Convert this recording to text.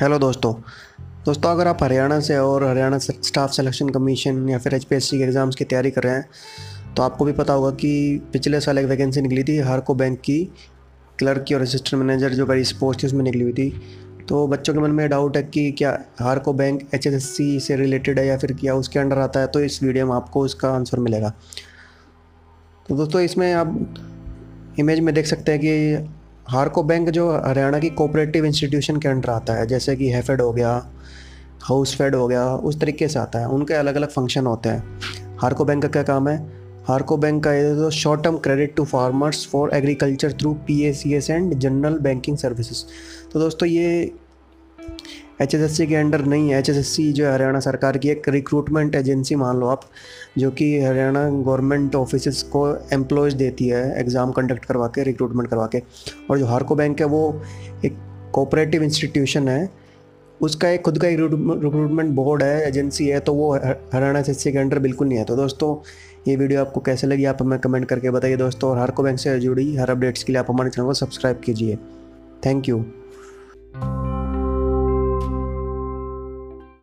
Hello दोस्तों। दोस्तों, अगर आप हरियाणा से और हरियाणा स्टाफ सिलेक्शन कमीशन या फिर एचपीएससी के एग्ज़ाम्स की तैयारी कर रहे हैं तो आपको भी पता होगा कि पिछले साल एक वैकेंसी निकली थी हारको बैंक की क्लर्क की और असिस्टेंट मैनेजर जो वेरियस पोस्ट उसमें निकली हुई थी। तो बच्चों के मन में डाउट है कि क्या हारको बैंक एचएसएससी से रिलेटेड है या फिर क्या उसके अंडर आता है तो इस वीडियो में आपको उसका आंसर मिलेगा। तो दोस्तों, इसमें आप इमेज में देख सकते हैं कि हारको बैंक जो हरियाणा की कोऑपरेटिव इंस्टीट्यूशन के अंडर आता है, जैसे कि हैफेड हो गया हाउस फेड हो गया, उस तरीके से आता है। उनके अलग अलग फ़ंक्शन होते हैं। हारको बैंक का क्या काम है? हारको बैंक का ये तो short term credit to farmers for agriculture through P S and general banking services तो दोस्तों, ये एच एस एस सी के अंडर नहीं है। एच एस एस सी जो है हरियाणा सरकार की एक रिक्रूटमेंट एजेंसी मान लो आप, जो कि हरियाणा गवर्नमेंट ऑफ़िस को एम्प्लॉयज़ देती है एग्ज़ाम कंडक्ट करवा के रिक्रूटमेंट करवा के। और जो हारको बैंक है, वो एक कोऑपरेटिव इंस्टीट्यूशन है। उसका एक खुद का एक रिक्रूटमेंट बोर्ड है एजेंसी है तो वो हरियाणा एस के अंडर बिल्कुल नहीं है। तो दोस्तों, ये वीडियो आपको कैसे लगी, आप हमें कमेंट करके बताइए दोस्तों। और हर को बैंक से जुड़ी हर अपडेट्स के लिए आप हमारे चैनल को सब्सक्राइब कीजिए। Thank you